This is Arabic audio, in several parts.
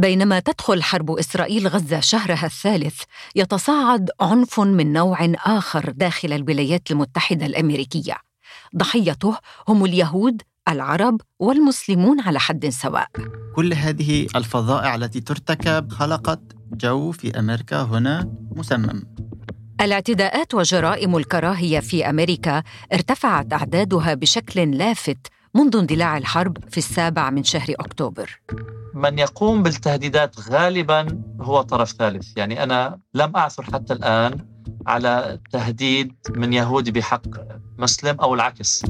بينما تدخل حرب إسرائيل غزة شهرها الثالث يتصاعد عنف من نوع آخر داخل الولايات المتحدة الأمريكية. ضحيته هم اليهود العرب والمسلمون على حد سواء. كل هذه الفظائع التي ترتكب خلقت جو في أمريكا هنا مسمم. الاعتداءات وجرائم الكراهية في أمريكا ارتفعت أعدادها بشكل لافت منذ اندلاع الحرب في السابع من شهر أكتوبر. من يقوم بالتهديدات غالبا هو طرف ثالث، يعني أنا لم أعثر حتى الآن على تهديد من يهودي بحق مسلم أو العكس.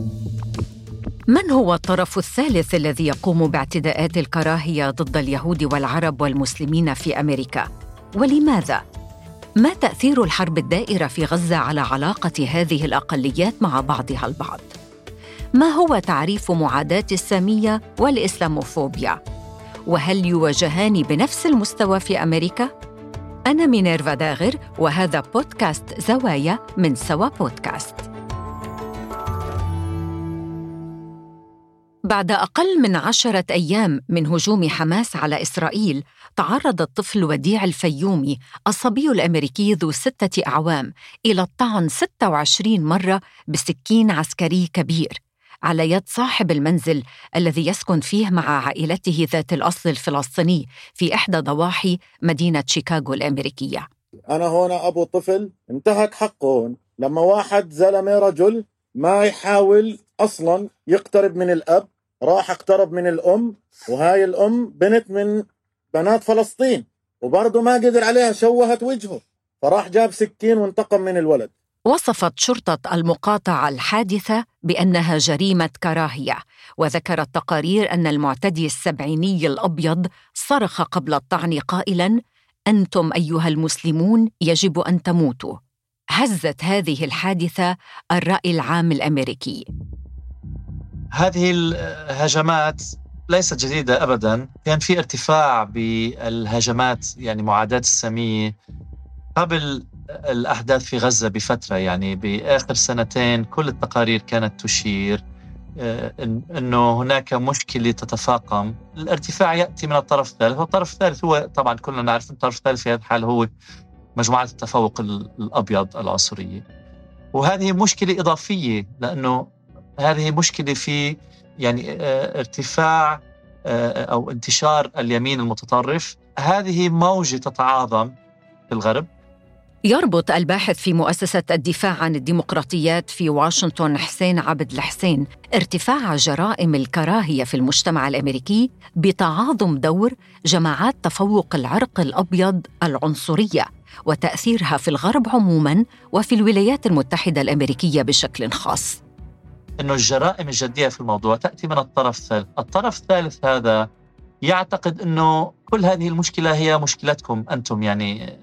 من هو الطرف الثالث الذي يقوم باعتداءات الكراهية ضد اليهود والعرب والمسلمين في أمريكا؟ ولماذا؟ ما تأثير الحرب الدائرة في غزة على علاقة هذه الأقليات مع بعضها البعض؟ ما هو تعريف معاداة السامية والإسلاموفوبيا؟ وهل يواجهان بنفس المستوى في أمريكا؟ أنا مينيرفا داغر وهذا بودكاست زوايا من سوا بودكاست. بعد أقل من عشرة أيام من هجوم حماس على إسرائيل تعرض الطفل وديع الفيومي الصبي الأمريكي ذو ستة أعوام إلى الطعن 26 مرة بسكين عسكري كبير على يد صاحب المنزل الذي يسكن فيه مع عائلته ذات الأصل الفلسطيني في إحدى ضواحي مدينة شيكاغو الأمريكية. أنا هون أبو طفل انتهك حقه. هون لما واحد زلمة رجل ما يحاول أصلا يقترب من الأب راح اقترب من الأم وهاي الأم بنت من بنات فلسطين وبرضه ما قدر عليها شوهت وجهه فراح جاب سكين وانتقم من الولد. وصفت شرطة المقاطعة الحادثة بأنها جريمة كراهية وذكرت تقارير أن المعتدي السبعيني الأبيض صرخ قبل الطعن قائلاً أنتم أيها المسلمون يجب أن تموتوا. هزت هذه الحادثة الرأي العام الأمريكي. هذه الهجمات ليست جديدة أبدا كان في ارتفاع بالهجمات يعني معاداة السامية قبل الأحداث في غزة بفترة يعني بآخر سنتين كل التقارير كانت تشير آه، أنه هناك مشكلة تتفاقم. الارتفاع يأتي من الطرف الثالث والطرف الثالث هو طبعا كلنا نعرف الطرف الثالث في هذا الحال هو مجموعة التفوق الأبيض العنصرية. وهذه مشكلة إضافية لأنه هذه مشكلة في يعني آه، ارتفاع آه، أو انتشار اليمين المتطرف. هذه موجة تتعاظم في الغرب. يربط الباحث في مؤسسة الدفاع عن الديمقراطيات في واشنطن حسين عبد الحسين ارتفاع جرائم الكراهية في المجتمع الأمريكي بتعاظم دور جماعات تفوق العرق الأبيض العنصرية وتأثيرها في الغرب عموماً وفي الولايات المتحدة الأمريكية بشكل خاص. إنه الجرائم الجدية في الموضوع تأتي من الطرف الثالث، الطرف الثالث هذا يعتقد إنه كل هذه المشكلة هي مشكلتكم أنتم يعني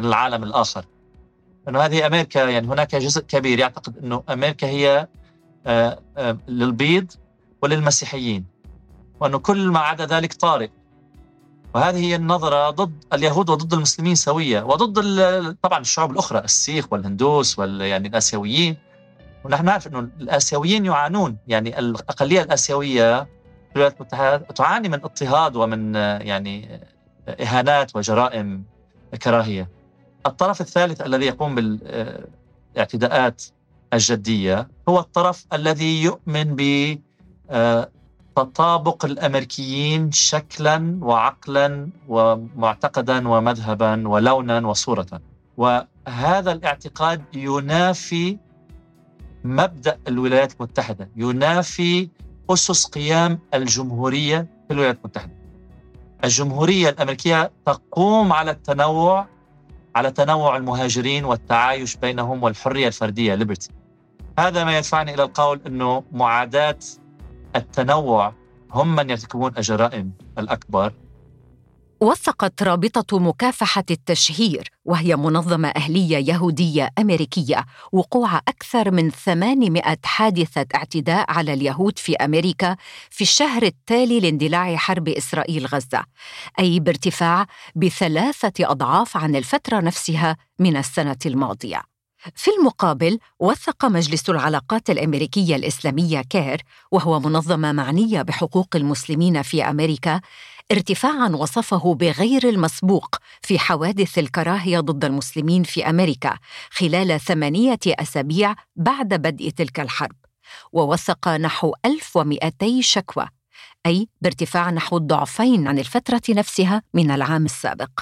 العالم الآخر. إنه هذه أمريكا يعني هناك جزء كبير يعتقد إنه أمريكا هي آه، آه، للبيض وللمسيحيين. وإنه كل ما عدا ذلك طارئ. وهذه هي النظرة ضد اليهود وضد المسلمين سوية وضد طبعا الشعوب الأخرى السيخ والهندوس وال يعني الآسيويين ونحن نعرف إنه الآسيويين يعانون يعني الأقلية الآسيوية في الولايات المتحده تعاني من اضطهاد ومن يعني إهانات وجرائم كراهية. الطرف الثالث الذي يقوم بالاعتداءات الجدية هو الطرف الذي يؤمن ب تطابق الأمريكيين شكلا وعقلا ومعتقدا ومذهبا ولونا وصوره. وهذا الاعتقاد ينافي مبدأ الولايات المتحدة ينافي أسس قيام الجمهورية في الولايات المتحدة. الجمهورية الأمريكية تقوم على التنوع على تنوع المهاجرين والتعايش بينهم والحرية الفردية ليبرتي. هذا ما يدفعني إلى القول إنه معاداة التنوع هم من يرتكبون الجرائم الأكبر وثقت رابطة مكافحة التشهير وهي منظمة أهلية يهودية أمريكية وقوع أكثر من 800 حادثة اعتداء على اليهود في أمريكا في الشهر التالي لاندلاع حرب إسرائيل غزة أي بارتفاع بثلاثة أضعاف عن الفترة نفسها من السنة الماضية. في المقابل وثق مجلس العلاقات الأمريكية الإسلامية كير وهو منظمة معنية بحقوق المسلمين في أمريكا ارتفاعا وصفه بغير المسبوق في حوادث الكراهية ضد المسلمين في أمريكا خلال ثمانية أسابيع بعد بدء تلك الحرب ووثق نحو 1200 شكوى أي بارتفاع نحو الضعفين عن الفترة نفسها من العام السابق.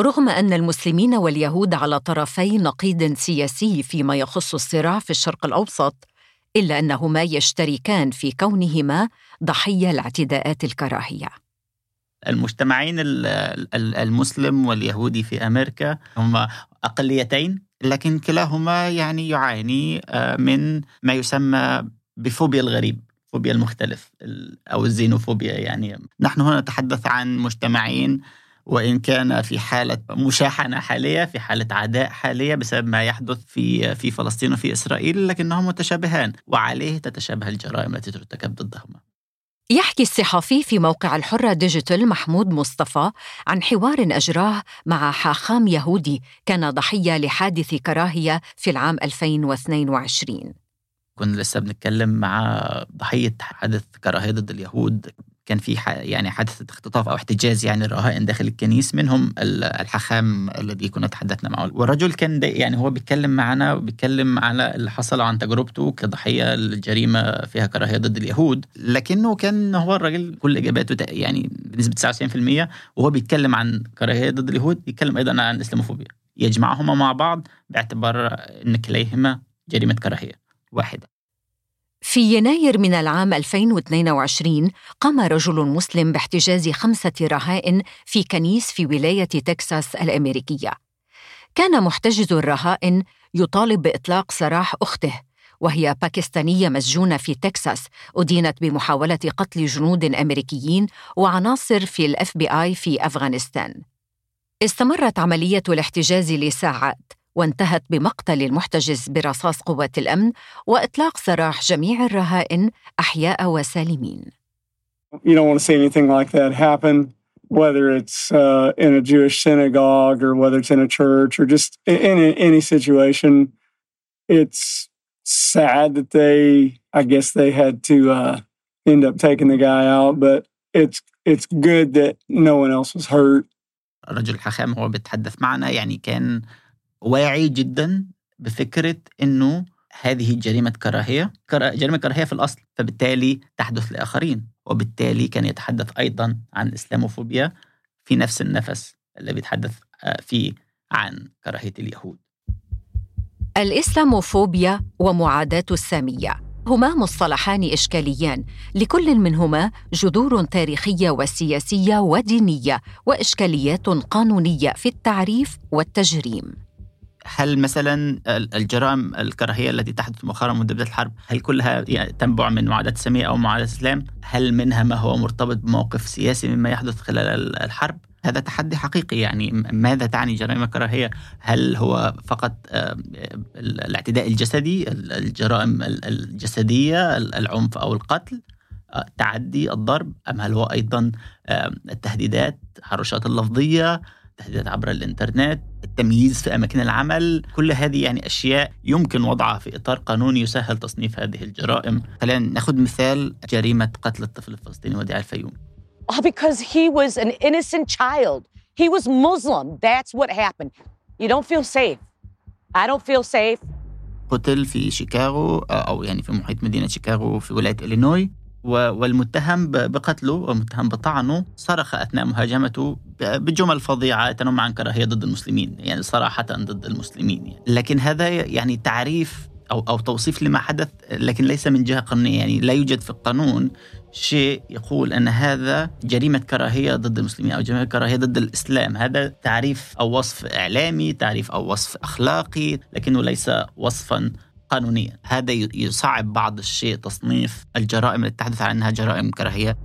رغم أن المسلمين واليهود على طرفي نقيض سياسي فيما يخص الصراع في الشرق الأوسط إلا أنهما يشتركان في كونهما ضحية لاعتداءات الكراهية. المجتمعين المسلم واليهودي في أمريكا هما أقليتين لكن كلاهما يعني يعاني آه، من ما يسمى بفوبيا الغريب فوبيا المختلف أو الزينوفوبيا يعني نحن هنا نتحدث عن مجتمعين وإن كان في حالة مشاحنة حالية في حالة عداء حالية بسبب ما يحدث في في فلسطين وفي إسرائيل لكنهم متشابهان وعليه تتشابه الجرائم التي ترتكب ضدهما. يحكي الصحفي في موقع الحرة ديجيتال محمود مصطفى عن حوار أجراه مع حاخام يهودي كان ضحية لحادث كراهية في العام 2022 كنا لسه بنتكلم مع ضحية حادث كراهية ضد اليهود. كان في يعني حادثة اختطاف أو احتجاز يعني الرهائن داخل الكنيس منهم الحخام الذي كنا تحدثنا معه. والرجل كان يعني هو بيتكلم معنا وبيتكلم على اللي حصل عن تجربته كضحية للجريمة فيها كراهية ضد اليهود. لكنه كان هو الراجل كل إجاباته يعني بنسبة 99% وهو بيتكلم عن كراهية ضد اليهود بيتكلم أيضا عن الإسلاموفوبيا. يجمعهما مع بعض باعتبار أن كليهما جريمة كراهية واحدة. في يناير من العام 2022 قام رجل مسلم باحتجاز خمسة رهائن في كنيس في ولاية تكساس الأمريكية. كان محتجز الرهائن يطالب بإطلاق سراح أخته وهي باكستانية مسجونة في تكساس أدينت بمحاولة قتل جنود أمريكيين وعناصر في الأف بي آي في أفغانستان. استمرت عملية الاحتجاز لساعات وانتهت بمقتل المحتجز برصاص قوات الامن واطلاق سراح جميع الرهائن احياء وسالمين. You don't want to see anything like that happen, whether it's uh, in a Jewish synagogue or whether it's in a church or just in, in any situation. It's sad that they, I guess, they had to uh, end up taking the guy out, but it's it's good that no one else was hurt. الرجل الحاخام هو بيتحدث معنا يعني كان واعي جدا بفكرة إنه هذه جريمة كراهية جريمة كراهية في الأصل فبالتالي تحدث لآخرين وبالتالي كان يتحدث أيضا عن الاسلاموفوبيا في نفس النفس اللي بيتحدث آه، فيه عن كراهية اليهود. الإسلاموفوبيا ومعاداة السامية هما مصطلحان إشكاليان لكل منهما جذور تاريخية وسياسية ودينية وإشكاليات قانونية في التعريف والتجريم. هل مثلا الجرائم الكراهية التي تحدث مؤخرا منذ بدايه الحرب هل كلها يعني تنبع من معاداة الساميه أو معاداة الاسلام؟ هل منها ما هو مرتبط بموقف سياسي مما يحدث خلال الحرب؟ هذا تحدي حقيقي يعني ماذا تعني جرائم الكراهيه؟ هل هو فقط الاعتداء الجسدي، الجرائم الجسدية، العنف أو القتل؟ تعدي الضرب أم هل هو أيضا التهديدات، التحرشات اللفظية، التهديدات عبر الإنترنت التمييز في أماكن العمل كل هذه يعني أشياء يمكن وضعها في إطار قانوني يسهل تصنيف هذه الجرائم. خلينا ناخذ مثال جريمة قتل الطفل الفلسطيني وديع الفيوم because he was an innocent child. He was muslim. That's what happened. You don't feel safe. I don't feel safe. قتل في شيكاغو أو يعني في محيط مدينة شيكاغو في ولاية إلينوي. والمتهم بقتله والمتهم بطعنه صرخ أثناء مهاجمته بجمل فظيعة تنم عن كراهيه ضد المسلمين يعني صراحة ضد المسلمين يعني. لكن هذا يعني تعريف أو أو توصيف لما حدث لكن ليس من جهة قانونية يعني لا يوجد في القانون شيء يقول أن هذا جريمة كراهية ضد المسلمين أو جريمة كراهية ضد الإسلام هذا تعريف أو وصف إعلامي تعريف أو وصف أخلاقي لكنه ليس وصفا قانونيا. هذا يصعب بعض الشيء تصنيف الجرائم التي تحدث عن أنها جرائم كراهية.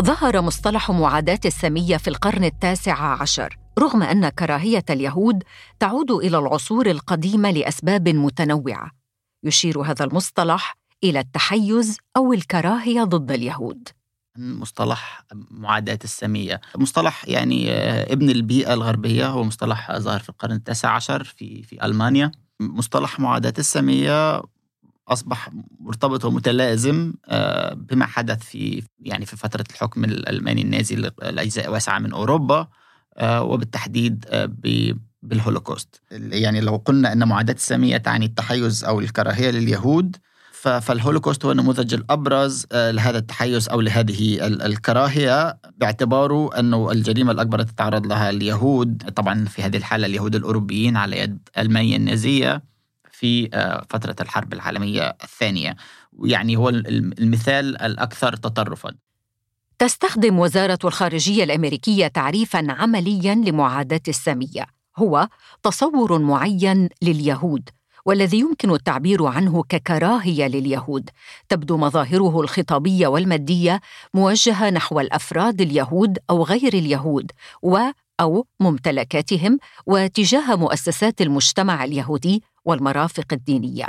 ظهر مصطلح معاداة السامية في القرن التاسع عشر رغم أن كراهية اليهود تعود إلى العصور القديمة لأسباب متنوعة. يشير هذا المصطلح إلى التحيز أو الكراهية ضد اليهود. مصطلح معاداة السامية مصطلح يعني آه، ابن البيئة الغربية هو مصطلح ظهر في القرن التاسع عشر في في ألمانيا. مصطلح معاداة السامية أصبح مرتبط ومتلازم آه، بما حدث في يعني في فترة الحكم الألماني النازي لاجزاء واسعة من أوروبا آه، وبالتحديد بالهولوكوست. يعني لو قلنا أن معاداة الساميه تعني التحيز أو الكراهية لليهود فالهولوكوست هو النموذج الأبرز لهذا التحيز أو لهذه الكراهية باعتباره أنه الجريمة الأكبر تتعرض لها اليهود طبعا في هذه الحالة اليهود الأوروبيين على يد ألمانيا النازية في آه، فترة الحرب العالمية الثانية. يعني هو المثال الأكثر تطرفا. تستخدم وزارة الخارجية الأمريكية تعريفا عمليا لمعاداة السامية. هو تصور معين لليهود. والذي يمكن التعبير عنه ككراهية لليهود. تبدو مظاهره الخطابية والمادية موجهة نحو الأفراد اليهود أو غير اليهود و أو ممتلكاتهم وتجاه مؤسسات المجتمع اليهودي والمرافق الدينية.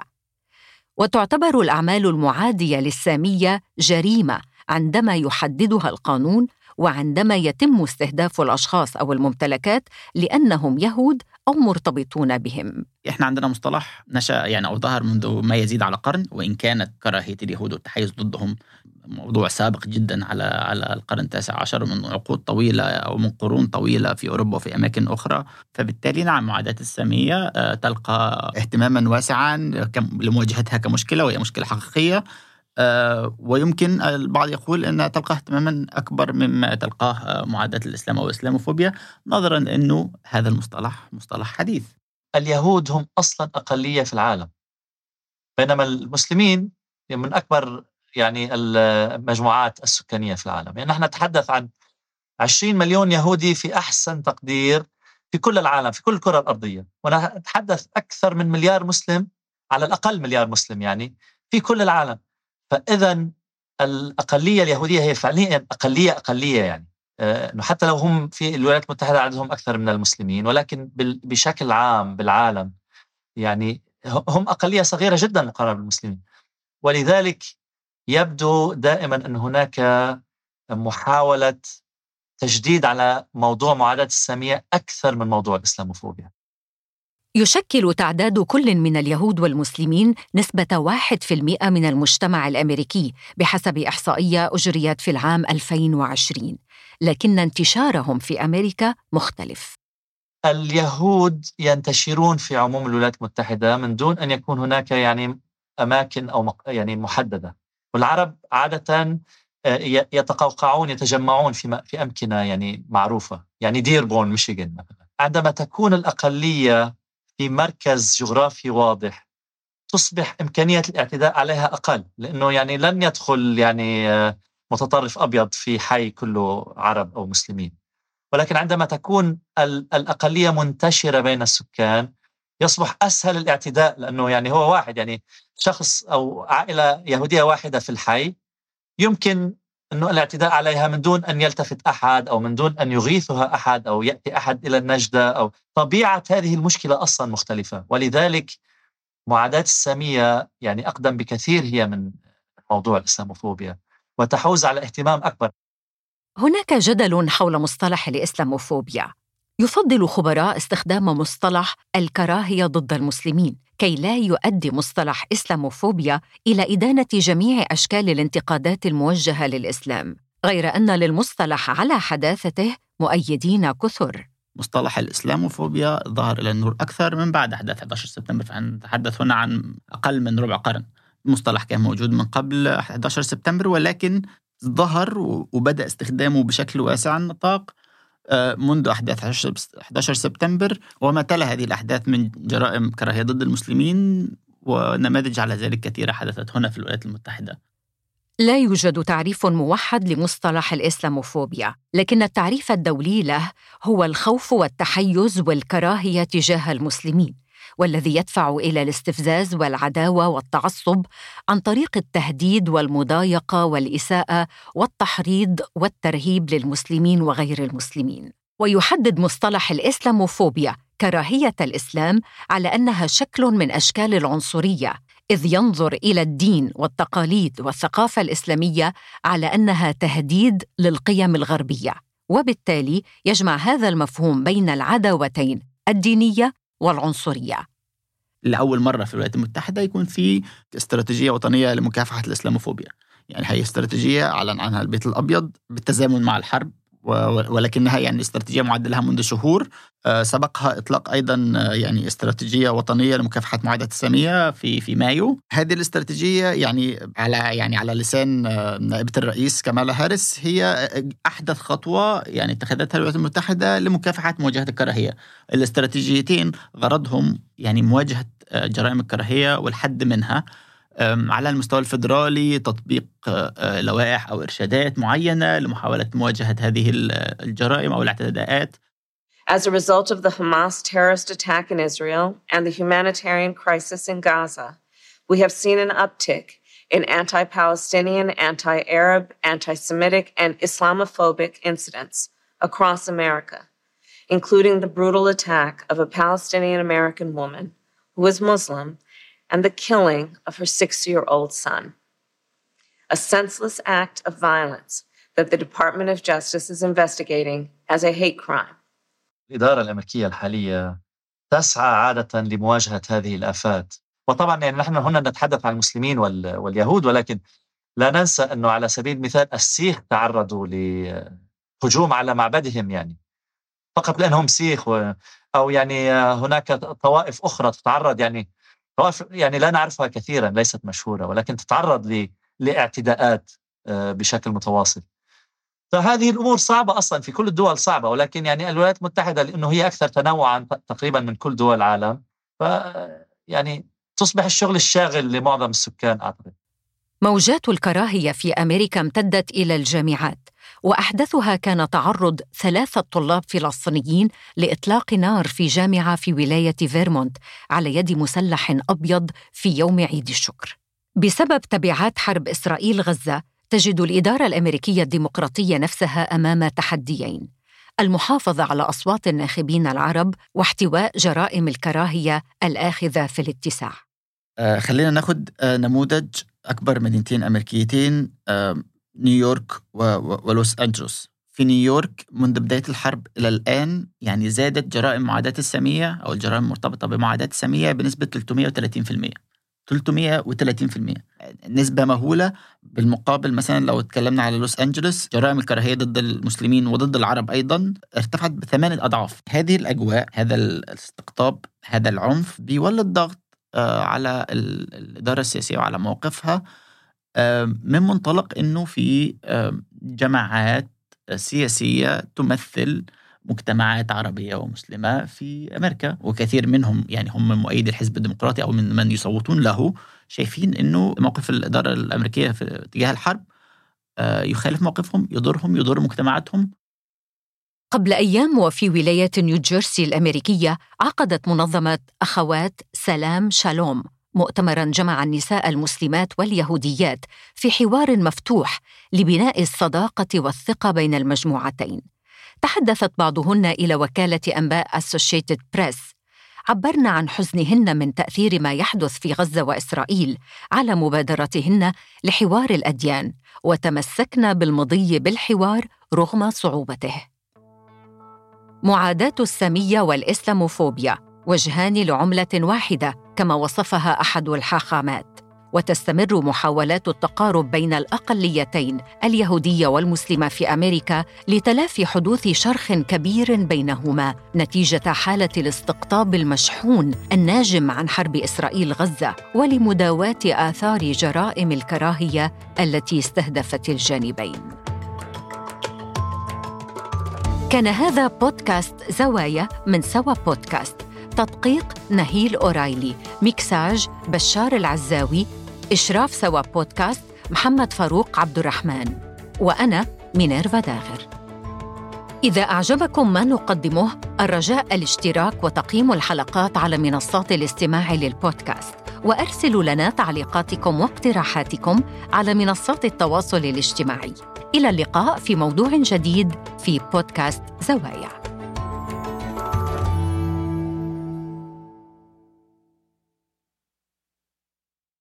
وتعتبر الأعمال المعادية للسامية جريمة عندما يحددها القانون وعندما يتم استهداف الأشخاص أو الممتلكات لأنهم يهود أو مرتبطون بهم. إحنا عندنا مصطلح نشأ يعني أو ظهر منذ ما يزيد على قرن وإن كانت كراهية اليهود والتحيز ضدهم موضوع سابق جدا على على القرن التاسع عشر من عقود طويلة أو من قرون طويلة في أوروبا وفي أماكن أخرى، فبالتالي نعم معاداه السامية آه، تلقى اهتماما واسعا لمواجهتها كمشكلة وهي مشكلة حقيقية ويمكن البعض يقول انها تلقى اهتماما أكبر مما تلقاه آه، معاداه الإسلام أو الاسلاموفوبيا نظرا إنه هذا المصطلح مصطلح حديث. اليهود هم أصلا أقلية في العالم. بينما المسلمين من أكبر يعني المجموعات السكانية في العالم، يعني نحن نتحدث عن 20 مليون يهودي في أحسن تقدير في كل العالم في كل الكرة الأرضية، ونتحدث أكثر من مليار مسلم على الأقل مليار مسلم يعني في كل العالم. فاذا الأقلية اليهودية هي فعليا أقلية أقلية يعني. آه، إنه حتى لو هم في الولايات المتحدة عددهم أكثر من المسلمين ولكن بشكل عام بالعالم يعني هم أقلية صغيرة جدا مقارنة بالمسلمين. ولذلك يبدو دائما أن هناك محاولة تجديد على موضوع معاداة السامية أكثر من موضوع الإسلاموفوبيا. يشكل تعداد كل من اليهود والمسلمين نسبة واحد في المئة من المجتمع الأمريكي بحسب إحصائية أجريت في العام 2020 لكن انتشارهم في أمريكا مختلف. اليهود ينتشرون في عموم الولايات المتحدة من دون أن يكون هناك يعني أماكن أو يعني محددة. والعرب عادة آه، يتقوقعون يتجمعون في في أمكنة يعني معروفة. يعني ديربون ميشيغان مثلا. عندما تكون الأقلية في مركز جغرافي واضح تصبح إمكانية الاعتداء عليها أقل لأنه يعني لن يدخل يعني آه، متطرف أبيض في حي كله عرب أو مسلمين. ولكن عندما تكون الأقلية منتشرة بين السكان يصبح أسهل الاعتداء لأنه يعني هو واحد يعني شخص أو عائلة يهودية واحدة في الحي يمكن أنه الاعتداء عليها من دون أن يلتفت أحد أو من دون أن يغيثها أحد أو يأتي أحد إلى النجدة أو طبيعة هذه المشكلة أصلا مختلفة. ولذلك معاداة السامية يعني أقدم بكثير هي من موضوع الإسلاموفوبيا وتحوز على اهتمام أكبر. هناك جدل حول مصطلح الإسلاموفوبيا. يفضل خبراء استخدام مصطلح الكراهية ضد المسلمين كي لا يؤدي مصطلح إسلاموفوبيا إلى إدانة جميع أشكال الانتقادات الموجهة للإسلام غير أن للمصطلح على حداثته مؤيدين كثر. مصطلح الإسلاموفوبيا ظهر إلى النور أكثر من بعد أحداث 11 سبتمبر فنتحدث هنا عن أقل من ربع قرن. المصطلح كان موجود من قبل 11 سبتمبر ولكن ظهر وبدأ استخدامه بشكل واسع النطاق. منذ أحداث 11 سبتمبر وما تلا هذه الأحداث من جرائم كراهية ضد المسلمين ونماذج على ذلك كثيرة حدثت هنا في الولايات المتحدة. لا يوجد تعريف موحد لمصطلح الإسلاموفوبيا لكن التعريف الدولي له هو الخوف والتحيز والكراهية تجاه المسلمين. والذي يدفع إلى الاستفزاز والعداوة والتعصب عن طريق التهديد والمضايقة والإساءة والتحريض والترهيب للمسلمين وغير المسلمين. ويحدد مصطلح الإسلاموفوبيا كراهية الإسلام على أنها شكل من أشكال العنصرية إذ ينظر إلى الدين والتقاليد والثقافة الإسلامية على أنها تهديد للقيم الغربية. وبالتالي يجمع هذا المفهوم بين العداوتين الدينية والعنصرية. لأول مرة في الولايات المتحدة يكون في استراتيجية وطنية لمكافحة الإسلاموفوبيا. يعني هي استراتيجية أعلن عنها البيت الأبيض بالتزامن مع الحرب ولكنها يعني استراتيجية معد لها منذ شهور. آه، سبقها إطلاق أيضا آه، يعني استراتيجية وطنية لمكافحة معاداه السامية في في مايو. هذه الاستراتيجية يعني على يعني على لسان آه، نائبة الرئيس كمالا هاريس هي أحدث خطوة يعني اتخذتها الولايات المتحدة لمكافحة مواجهة الكراهية. الاستراتيجيتين غرضهم يعني مواجهة جرائم الكراهية والحد منها. على المستوى الفدرالي تطبيق لوائح او ارشادات معينه لمحاوله مواجهه هذه الجرائم او الاعتداءات As a result of the Hamas terrorist attack in Israel and the humanitarian crisis in Gaza, we have seen an uptick in anti Palestinian, anti Arab, anti Semitic, and Islamophobic incidents across America, including the brutal attack of a Palestinian American woman who was Muslim and the killing of her six year old son. A senseless act of violence that the Department of Justice is investigating as a hate crime. الإدارة الأمريكية الحالية تسعى عادة لمواجهة هذه الآفات وطبعا يعني نحن هنا نتحدث عن المسلمين واليهود ولكن لا ننسى أنه على سبيل المثال السيخ تعرضوا لهجوم على معبدهم يعني فقط لأنهم سيخ أو يعني هناك طوائف أخرى تتعرض يعني يعني لا نعرفها كثيرا ليست مشهورة ولكن تتعرض لاعتداءات آه، بشكل متواصل. فهذه الأمور صعبة أصلا في كل الدول صعبة ولكن يعني الولايات المتحدة لأنه هي أكثر تنوعا تقريبا من كل دول العالم ف يعني تصبح الشغل الشاغل لمعظم السكان أعتقد. موجات الكراهية في أمريكا امتدت إلى الجامعات وأحدثها كان تعرض ثلاثة طلاب فلسطينيين لإطلاق نار في جامعة في ولاية فيرمونت على يد مسلح أبيض في يوم عيد الشكر. بسبب تبعات حرب إسرائيل غزة تجد الإدارة الأمريكية الديمقراطية نفسها أمام تحديين المحافظة على أصوات الناخبين العرب واحتواء جرائم الكراهية الآخذة في الاتساع. آه خلينا ناخذ آه نموذج أكبر مدينتين أمريكيتين آه نيويورك ولوس أنجلوس. في نيويورك منذ بداية الحرب إلى الآن يعني زادت جرائم معاداة السامية أو الجرائم المرتبطة بمعاداة السامية بنسبة 330% 330% نسبة مهولة بالمقابل مثلا لو اتكلمنا على لوس أنجلوس جرائم الكراهية ضد المسلمين وضد العرب أيضا ارتفعت بثمانية أضعاف. هذه الأجواء هذا الاستقطاب هذا العنف بيولد ضغط على الإدارة السياسية وعلى موقفها. من منطلق إنه في جماعات سياسية تمثل مجتمعات عربية ومسلمة في أمريكا وكثير منهم يعني هم من مؤيدي الحزب الديمقراطي أو من من يصوتون له شايفين إنه موقف الإدارة الأمريكية في تجاه الحرب آه، يخالف موقفهم يضرهم يضر مجتمعاتهم. قبل أيام وفي ولايه نيوجيرسي الأمريكية عقدت منظمة أخوات سلام شالوم مؤتمرا جمع النساء المسلمات واليهوديات في حوار مفتوح لبناء الصداقة والثقة بين المجموعتين. تحدثت بعضهن إلى وكالة أنباء اسوشيتد بريس عبرن عن حزنهن من تأثير ما يحدث في غزة وإسرائيل على مبادرتهن لحوار الأديان وتمسكن بالمضي بالحوار رغم صعوبته. معاداة الساميه والإسلاموفوبيا وجهان لعملة واحدة كما وصفها أحد الحاخامات. وتستمر محاولات التقارب بين الأقليتين اليهودية والمسلمة في أمريكا لتلافي حدوث شرخ كبير بينهما نتيجة حالة الاستقطاب المشحون الناجم عن حرب إسرائيل غزة ولمداواة آثار جرائم الكراهية التي استهدفت الجانبين. كان هذا بودكاست زوايا من سوا بودكاست. تدقيق نهيل أورايلي. ميكساج بشار العزاوي. إشراف سوا بودكاست محمد فاروق عبد الرحمن. وأنا مينيرفا داغر. إذا أعجبكم ما نقدمه الرجاء الاشتراك وتقييم الحلقات على منصات الاستماع للبودكاست. وأرسلوا لنا تعليقاتكم واقتراحاتكم على منصات التواصل الاجتماعي. إلى اللقاء في موضوع جديد في بودكاست زوايا.